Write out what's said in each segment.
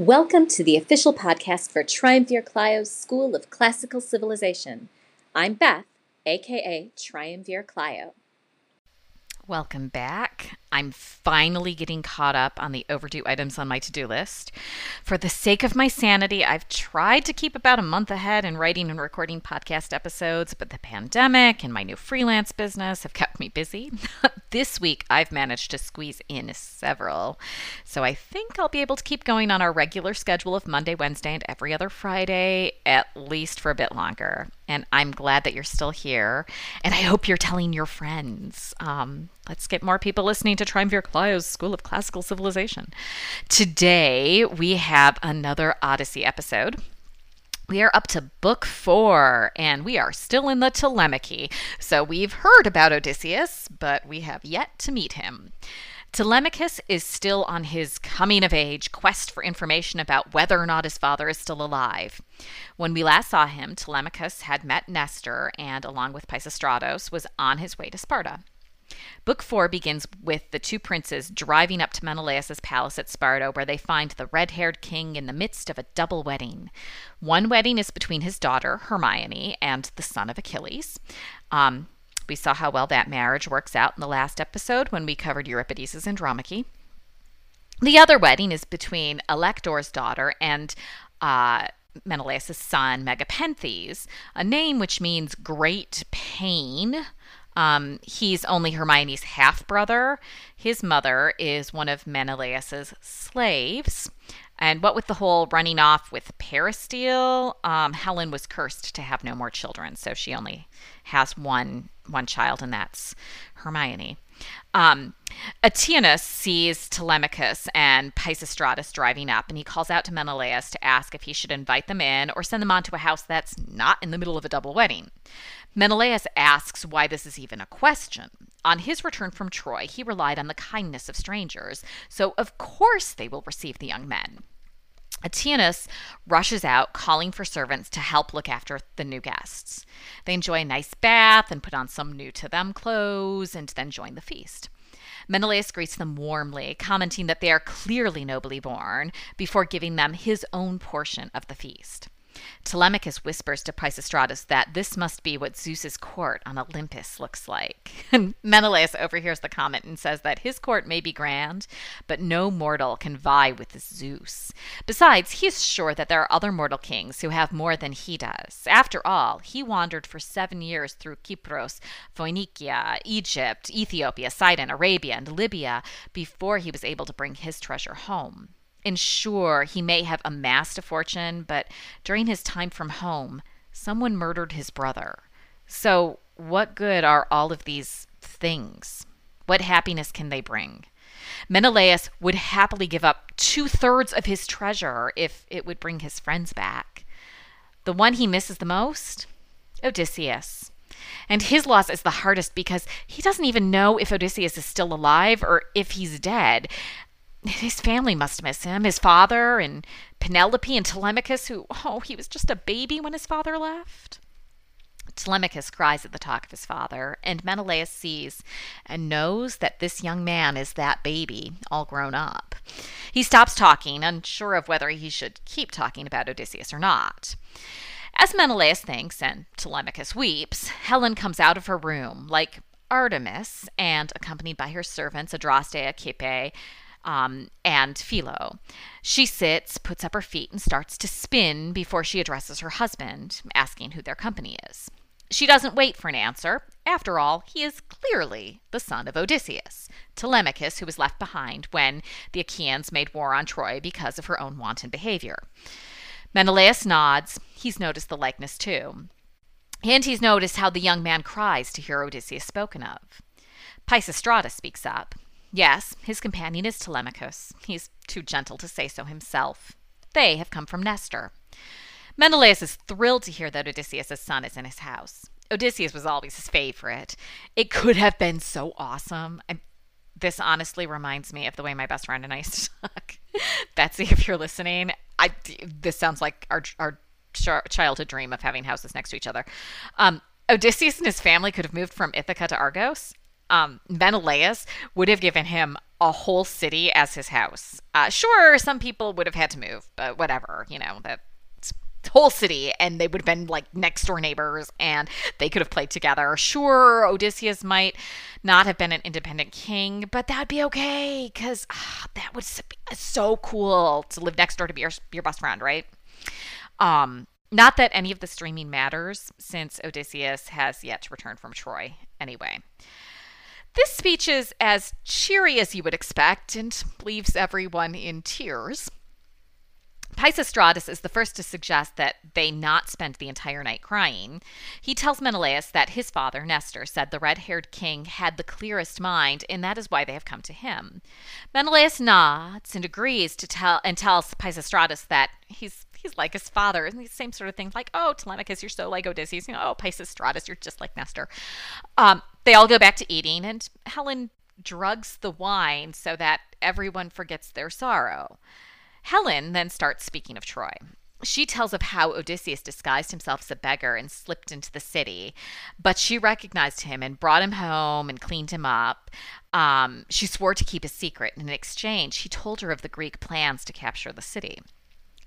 Welcome to the official podcast for Triumvir Clio's School of Classical Civilization. I'm Beth, aka Triumvir Clio. Welcome back. I'm finally getting caught up on the overdue items on my to do list. For the sake of my sanity, I've tried to keep about a month ahead in writing and recording podcast episodes, but the pandemic and my new freelance business have kept me busy. this week, I've managed to squeeze in several. So I think I'll be able to keep going on our regular schedule of Monday, Wednesday, and every other Friday, at least for a bit longer. And I'm glad that you're still here. And I hope you're telling your friends. Um, Let's get more people listening to Triumvir Clio's School of Classical Civilization. Today, we have another Odyssey episode. We are up to book four, and we are still in the Telemachy. So we've heard about Odysseus, but we have yet to meet him. Telemachus is still on his coming of age quest for information about whether or not his father is still alive. When we last saw him, Telemachus had met Nestor and, along with Pisistratus, was on his way to Sparta. Book four begins with the two princes driving up to Menelaus's palace at Sparta, where they find the red haired king in the midst of a double wedding. One wedding is between his daughter, Hermione, and the son of Achilles. Um, we saw how well that marriage works out in the last episode when we covered Euripides' Andromache. The other wedding is between Alector's daughter and uh, Menelaus' son, Megapenthes, a name which means great pain um, he's only Hermione's half brother. His mother is one of Menelaus's slaves. And what with the whole running off with Peristyle, um, Helen was cursed to have no more children, so she only has one one child, and that's Hermione. Um, sees Telemachus and Pisistratus driving up, and he calls out to Menelaus to ask if he should invite them in or send them on to a house that's not in the middle of a double wedding. Menelaus asks why this is even a question. On his return from Troy, he relied on the kindness of strangers, so of course they will receive the young men. Eteoneus rushes out, calling for servants to help look after the new guests. They enjoy a nice bath and put on some new to them clothes and then join the feast. Menelaus greets them warmly, commenting that they are clearly nobly born, before giving them his own portion of the feast. Telemachus whispers to Pisistratus that this must be what Zeus's court on Olympus looks like. And Menelaus overhears the comment and says that his court may be grand, but no mortal can vie with Zeus. Besides, he is sure that there are other mortal kings who have more than he does. After all, he wandered for seven years through Cyprus, Phoenicia, Egypt, Ethiopia, Sidon, Arabia, and Libya before he was able to bring his treasure home. And sure, he may have amassed a fortune, but during his time from home, someone murdered his brother. So, what good are all of these things? What happiness can they bring? Menelaus would happily give up two thirds of his treasure if it would bring his friends back. The one he misses the most? Odysseus. And his loss is the hardest because he doesn't even know if Odysseus is still alive or if he's dead his family must miss him. His father and Penelope and Telemachus, who, oh, he was just a baby when his father left. Telemachus cries at the talk of his father, and Menelaus sees and knows that this young man is that baby, all grown up. He stops talking, unsure of whether he should keep talking about Odysseus or not. As Menelaus thinks and Telemachus weeps, Helen comes out of her room, like Artemis, and accompanied by her servants Adraste, Alcippe, um, and Phylo. She sits, puts up her feet, and starts to spin before she addresses her husband, asking who their company is. She doesn't wait for an answer. After all, he is clearly the son of Odysseus, Telemachus, who was left behind when the Achaeans made war on Troy because of her own wanton behavior. Menelaus nods. He's noticed the likeness too. And he's noticed how the young man cries to hear Odysseus spoken of. Pisistratus speaks up. Yes, his companion is Telemachus. He's too gentle to say so himself. They have come from Nestor. Menelaus is thrilled to hear that Odysseus' son is in his house. Odysseus was always his favorite. It could have been so awesome. I, this honestly reminds me of the way my best friend and I used to talk. Betsy, if you're listening, I, this sounds like our, our childhood dream of having houses next to each other. Um, Odysseus and his family could have moved from Ithaca to Argos um, Menelaus would have given him a whole city as his house. Uh, sure, some people would have had to move, but whatever, you know, that whole city and they would have been like next door neighbors and they could have played together. Sure, Odysseus might not have been an independent king, but that'd be okay because ah, that would be so cool to live next door to be your, your best friend, right? Um, not that any of the streaming matters since Odysseus has yet to return from Troy anyway. This speech is as cheery as you would expect and leaves everyone in tears. Pisistratus is the first to suggest that they not spend the entire night crying. He tells Menelaus that his father, Nestor, said the red haired king had the clearest mind, and that is why they have come to him. Menelaus nods and agrees to tell and tells Pisistratus that he's he's like his father, and the same sort of things like, oh, Telemachus, you're so like Odysseus, you know, oh, Pisistratus, you're just like Nestor. Um, they all go back to eating, and Helen drugs the wine so that everyone forgets their sorrow. Helen then starts speaking of Troy. She tells of how Odysseus disguised himself as a beggar and slipped into the city, but she recognized him and brought him home and cleaned him up. Um, she swore to keep his secret, and in exchange, he told her of the Greek plans to capture the city.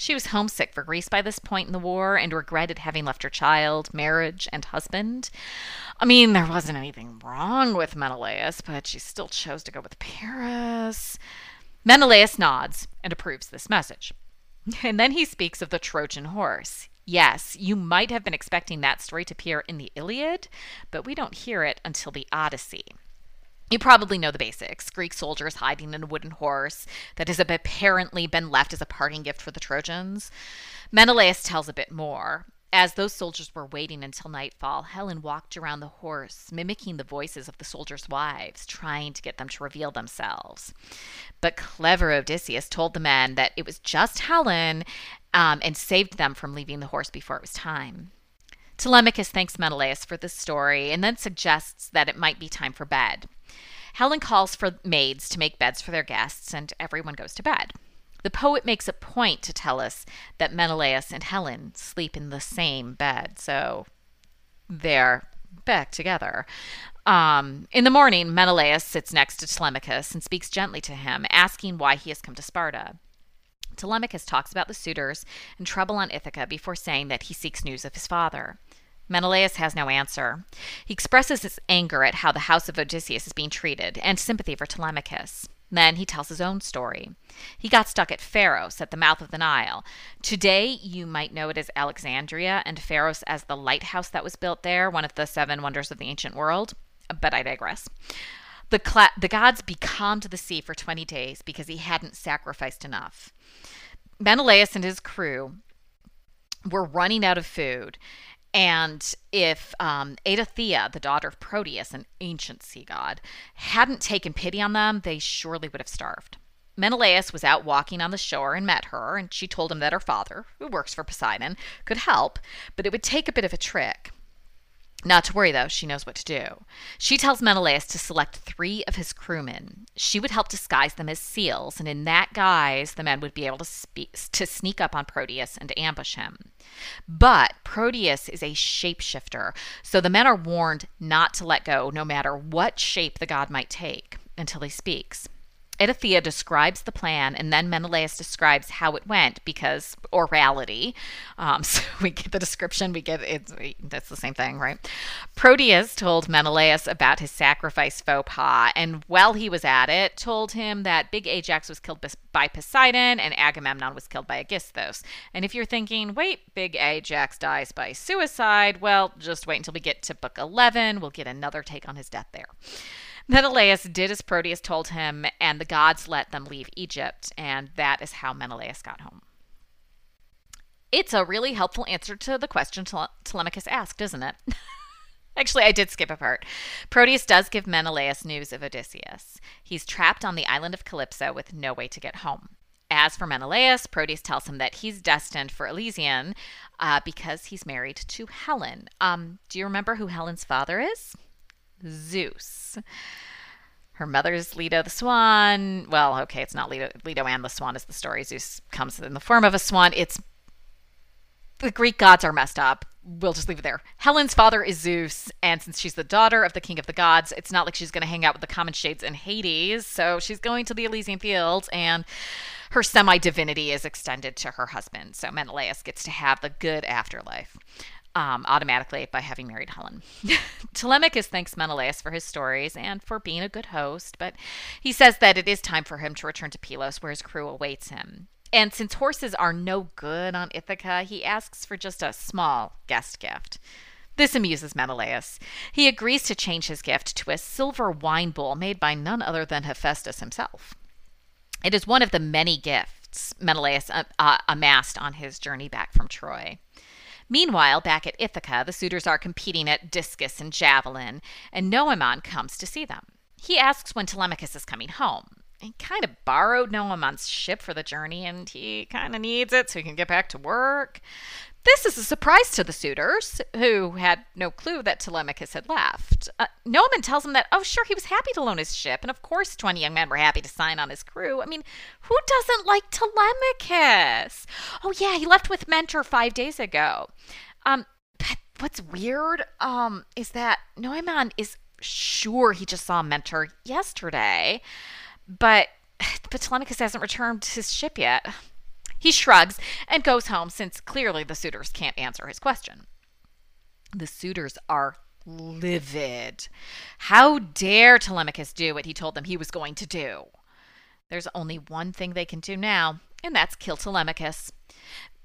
She was homesick for Greece by this point in the war and regretted having left her child, marriage, and husband. I mean, there wasn't anything wrong with Menelaus, but she still chose to go with Paris. Menelaus nods and approves this message. And then he speaks of the Trojan horse. Yes, you might have been expecting that story to appear in the Iliad, but we don't hear it until the Odyssey. You probably know the basics Greek soldiers hiding in a wooden horse that has apparently been left as a parting gift for the Trojans. Menelaus tells a bit more. As those soldiers were waiting until nightfall, Helen walked around the horse, mimicking the voices of the soldiers' wives, trying to get them to reveal themselves. But clever Odysseus told the men that it was just Helen um, and saved them from leaving the horse before it was time. Telemachus thanks Menelaus for this story and then suggests that it might be time for bed. Helen calls for maids to make beds for their guests, and everyone goes to bed. The poet makes a point to tell us that Menelaus and Helen sleep in the same bed, so they're back together. Um, in the morning, Menelaus sits next to Telemachus and speaks gently to him, asking why he has come to Sparta. Telemachus talks about the suitors and trouble on Ithaca before saying that he seeks news of his father. Menelaus has no answer. He expresses his anger at how the house of Odysseus is being treated and sympathy for Telemachus. Then he tells his own story. He got stuck at Pharos at the mouth of the Nile. Today, you might know it as Alexandria and Pharos as the lighthouse that was built there, one of the seven wonders of the ancient world. But I digress. The, cla- the gods becalmed the sea for 20 days because he hadn't sacrificed enough. Menelaus and his crew were running out of food, and if um, the daughter of Proteus, an ancient sea god, hadn't taken pity on them, they surely would have starved. Menelaus was out walking on the shore and met her, and she told him that her father, who works for Poseidon, could help, but it would take a bit of a trick. Not to worry, though, she knows what to do. She tells Menelaus to select three of his crewmen. She would help disguise them as seals, and in that guise, the men would be able to, to sneak up on Proteus and ambush him. But Proteus is a shapeshifter, so the men are warned not to let go, no matter what shape the god might take, until he speaks. Eidothea describes the plan, and then Menelaus describes how it went because orality. Um, so we get the description, we get it. That's the same thing, right? Proteus told Menelaus about his sacrifice faux pas, and while he was at it, told him that Big Ajax was killed by Poseidon and Agamemnon was killed by Aegisthus. And if you're thinking, wait, Big Ajax dies by suicide, well, just wait until we get to book 11. We'll get another take on his death there. Menelaus did as Proteus told him, and the gods let them leave Egypt, and that is how Menelaus got home. It's a really helpful answer to the question Telemachus asked, isn't it? Actually, I did skip a part. Proteus does give Menelaus news of Odysseus. He's trapped on the island of Calypso with no way to get home. As for Menelaus, Proteus tells him that he's destined for Elysium uh, because he's married to Helen. Um, do you remember who Helen's father is? Zeus. Her mother's Leda the Swan. Well, okay, it's not Leda, Leda and the Swan is the story. Zeus comes in the form of a swan. It's the Greek gods are messed up. We'll just leave it there. Helen's father is Zeus, and since she's the daughter of the king of the gods, it's not like she's going to hang out with the common shades in Hades. So she's going to the Elysian fields, and her semi divinity is extended to her husband. So Menelaus gets to have the good afterlife. Um, automatically by having married Helen. Telemachus thanks Menelaus for his stories and for being a good host, but he says that it is time for him to return to Pylos, where his crew awaits him. And since horses are no good on Ithaca, he asks for just a small guest gift. This amuses Menelaus. He agrees to change his gift to a silver wine bowl made by none other than Hephaestus himself. It is one of the many gifts Menelaus uh, uh, amassed on his journey back from Troy. Meanwhile, back at Ithaca, the suitors are competing at discus and javelin, and Noemon comes to see them. He asks when Telemachus is coming home. He kind of borrowed Noemon's ship for the journey, and he kind of needs it so he can get back to work. This is a surprise to the suitors, who had no clue that Telemachus had left. Uh, Noemon tells him that, oh, sure, he was happy to loan his ship, and of course 20 young men were happy to sign on his crew. I mean, who doesn't like Telemachus? Oh, yeah, he left with Mentor five days ago. Um, but what's weird um, is that Noemon is sure he just saw Mentor yesterday, but, Telemachus hasn't returned his ship yet. He shrugs and goes home since clearly the suitors can't answer his question. The suitors are livid. How dare Telemachus do what he told them he was going to do? There's only one thing they can do now, and that's kill Telemachus.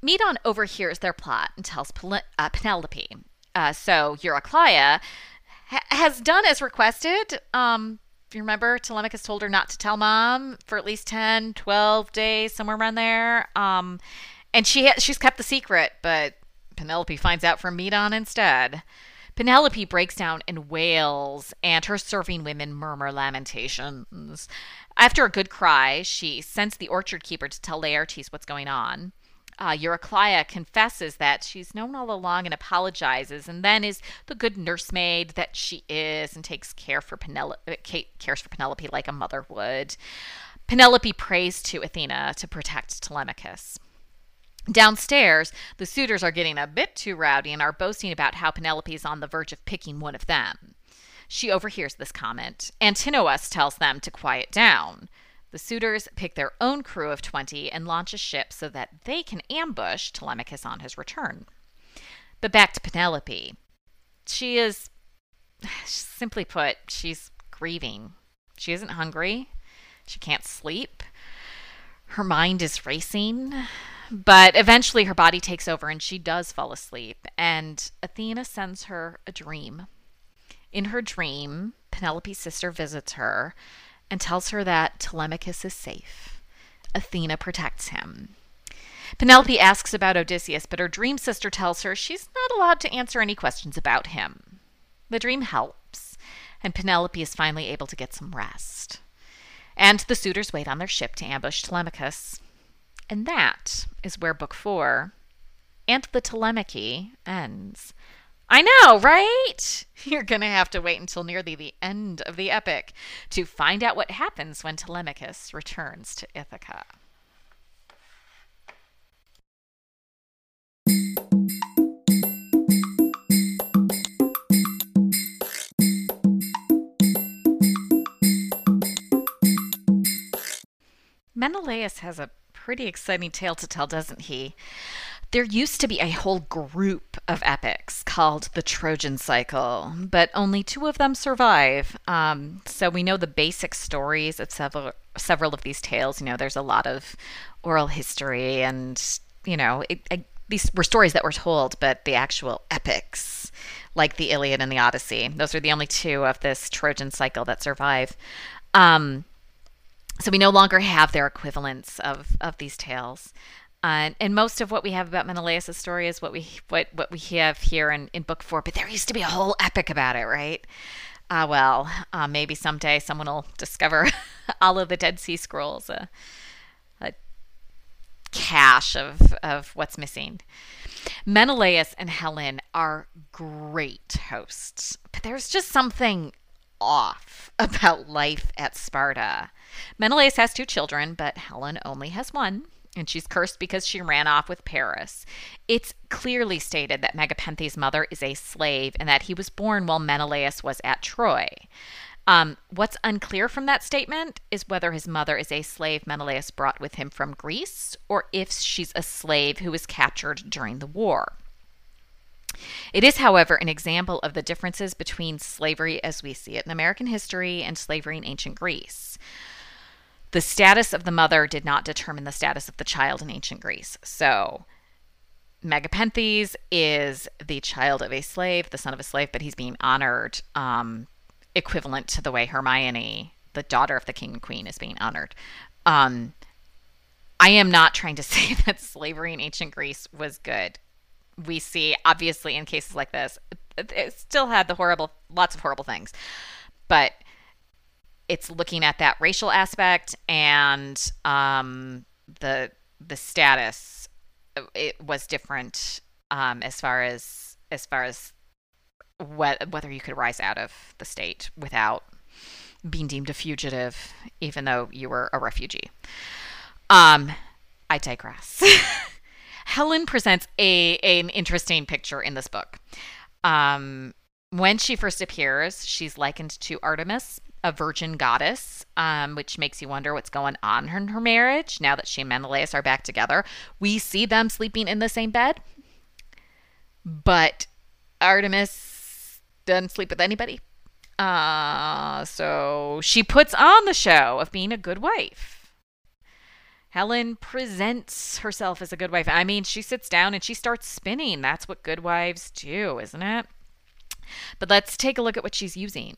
Medon overhears their plot and tells uh, Penelope. Uh, so Eurycleia ha- has done as requested, um, you remember Telemachus told her not to tell mom for at least 10, 12 days, somewhere around there. Um, and she she's kept the secret, but Penelope finds out from Medon instead. Penelope breaks down and wails, and her serving women murmur lamentations. After a good cry, she sends the orchard keeper to tell Laertes what's going on uh, Eurycleia confesses that she's known all along and apologizes, and then is the good nursemaid that she is and takes care for Penelope, uh, cares for Penelope like a mother would. Penelope prays to Athena to protect Telemachus. Downstairs, the suitors are getting a bit too rowdy and are boasting about how Penelope is on the verge of picking one of them. She overhears this comment. Antinous tells them to quiet down. The suitors pick their own crew of 20 and launch a ship so that they can ambush Telemachus on his return. But back to Penelope. She is, simply put, she's grieving. She isn't hungry. She can't sleep. Her mind is racing. But eventually her body takes over and she does fall asleep. And Athena sends her a dream. In her dream, Penelope's sister visits her and tells her that Telemachus is safe. Athena protects him. Penelope asks about Odysseus, but her dream sister tells her she's not allowed to answer any questions about him. The dream helps, and Penelope is finally able to get some rest. And the suitors wait on their ship to ambush Telemachus. And that is where Book Four and the Telemachy ends. I know, right? You're going to have to wait until nearly the end of the epic to find out what happens when Telemachus returns to Ithaca. Menelaus has a pretty exciting tale to tell, doesn't he? There used to be a whole group of epics called the Trojan Cycle, but only two of them survive. Um, so we know the basic stories of several several of these tales. You know, there's a lot of oral history, and you know, it, these were stories that were told, but the actual epics, like the Iliad and the Odyssey, those are the only two of this Trojan Cycle that survive. Um, so we no longer have their equivalents of of these tales. Uh, and most of what we have about Menelaus' story is what we what what we have here in, in book four. But there used to be a whole epic about it, right? Uh, well, uh, maybe someday someone will discover all of the Dead Sea Scrolls, a, a cache of of what's missing. Menelaus and Helen are great hosts, but there's just something off about life at Sparta. Menelaus has two children, but Helen only has one and she's cursed because she ran off with Paris. It's clearly stated that Megapenthes' mother is a slave and that he was born while Menelaus was at Troy. Um, what's unclear from that statement is whether his mother is a slave Menelaus brought with him from Greece or if she's a slave who was captured during the war. It is, however, an example of the differences between slavery as we see it in American history and slavery in ancient Greece. The status of the mother did not determine the status of the child in ancient Greece. So, Megapenthes is the child of a slave, the son of a slave, but he's being honored um, equivalent to the way Hermione, the daughter of the king and queen, is being honored. Um, I am not trying to say that slavery in ancient Greece was good. We see, obviously, in cases like this, it still had the horrible, lots of horrible things, but it's looking at that racial aspect and um, the the status. It was different um, as far as as far as whether you could rise out of the state without being deemed a fugitive, even though you were a refugee. Um, I digress. Helen presents a an interesting picture in this book. Um, when she first appears, she's likened to Artemis, a virgin goddess, um, which makes you wonder what's going on in her marriage now that she and Menelaus are back together. We see them sleeping in the same bed, but Artemis doesn't sleep with anybody. Uh, so she puts on the show of being a good wife. Helen presents herself as a good wife. I mean, she sits down and she starts spinning. That's what good wives do, isn't it? But let's take a look at what she's using.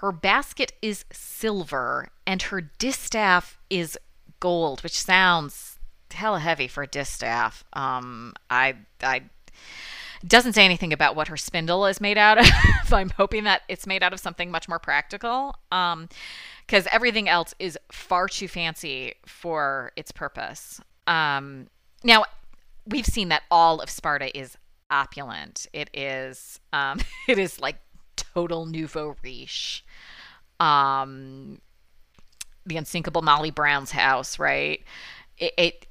Her basket is silver and her distaff is gold, which sounds hella heavy for a distaff. Um, I I doesn't say anything about what her spindle is made out of. I'm hoping that it's made out of something much more practical. Um, because everything else is far too fancy for its purpose. Um, now, we've seen that all of Sparta is opulent. It is, um, it is like total nouveau riche. Um, the unsinkable Molly Brown's house, right? It, it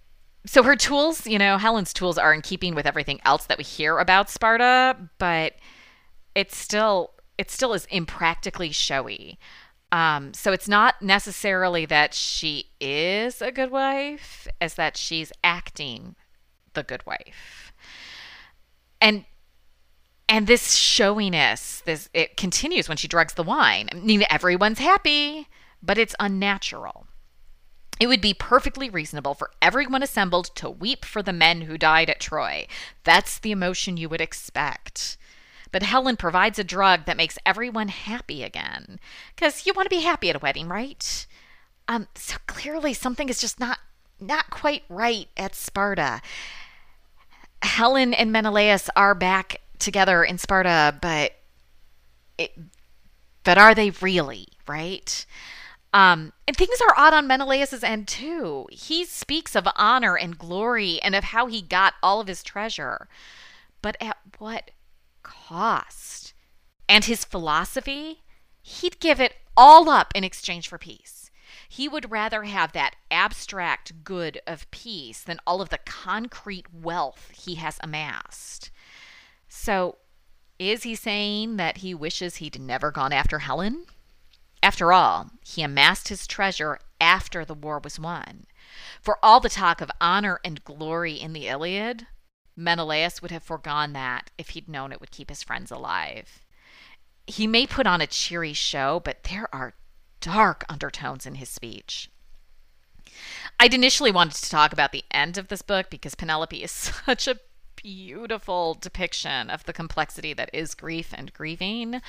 so her tools, you know, Helen's tools are in keeping with everything else that we hear about Sparta, but it's still it still is impractically showy. Um, so it's not necessarily that she is a good wife, as that she's acting the good wife. And and this showiness, this it continues when she drugs the wine. I mean, everyone's happy, but it's unnatural. It would be perfectly reasonable for everyone assembled to weep for the men who died at Troy. That's the emotion you would expect. But Helen provides a drug that makes everyone happy again. Because you want to be happy at a wedding, right? Um, so clearly something is just not not quite right at Sparta. Helen and Menelaus are back together in Sparta, but it, but are they really, right? Um, and things are odd on Menelaus's end too. He speaks of honor and glory and of how he got all of his treasure, but at what cost? And his philosophy? He'd give it all up in exchange for peace. He would rather have that abstract good of peace than all of the concrete wealth he has amassed. So, is he saying that he wishes he'd never gone after Helen? After all, he amassed his treasure after the war was won. For all the talk of honor and glory in the Iliad, Menelaus would have foregone that if he'd known it would keep his friends alive. He may put on a cheery show, but there are dark undertones in his speech. I'd initially wanted to talk about the end of this book because Penelope is such a beautiful depiction of the complexity that is grief and grieving.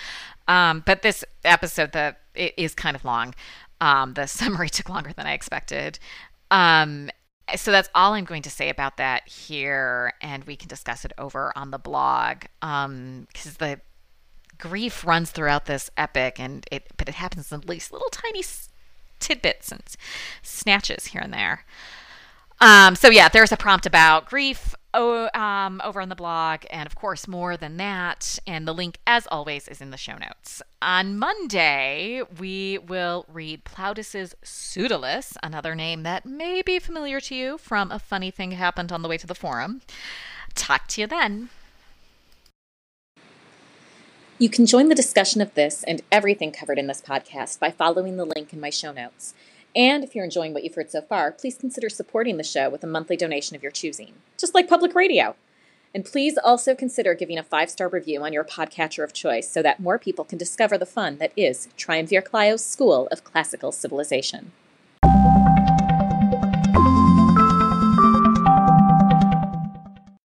Um, but this episode, the it is kind of long. Um, the summary took longer than I expected. Um, so that's all I'm going to say about that here, and we can discuss it over on the blog. Um, because the grief runs throughout this epic, and it but it happens in least little tiny tidbits and snatches here and there. Um, so yeah, there's a prompt about grief, oh, um, over on the blog, and of course, more than that. And the link, as always, is in the show notes. On Monday, we will read Plautus's Pseudolus, another name that may be familiar to you from a funny thing happened on the way to the forum. Talk to you then. You can join the discussion of this and everything covered in this podcast by following the link in my show notes. And if you're enjoying what you've heard so far, please consider supporting the show with a monthly donation of your choosing, just like public radio. And please also consider giving a five star review on your podcatcher of choice so that more people can discover the fun that is Triumvir Clio's School of Classical Civilization.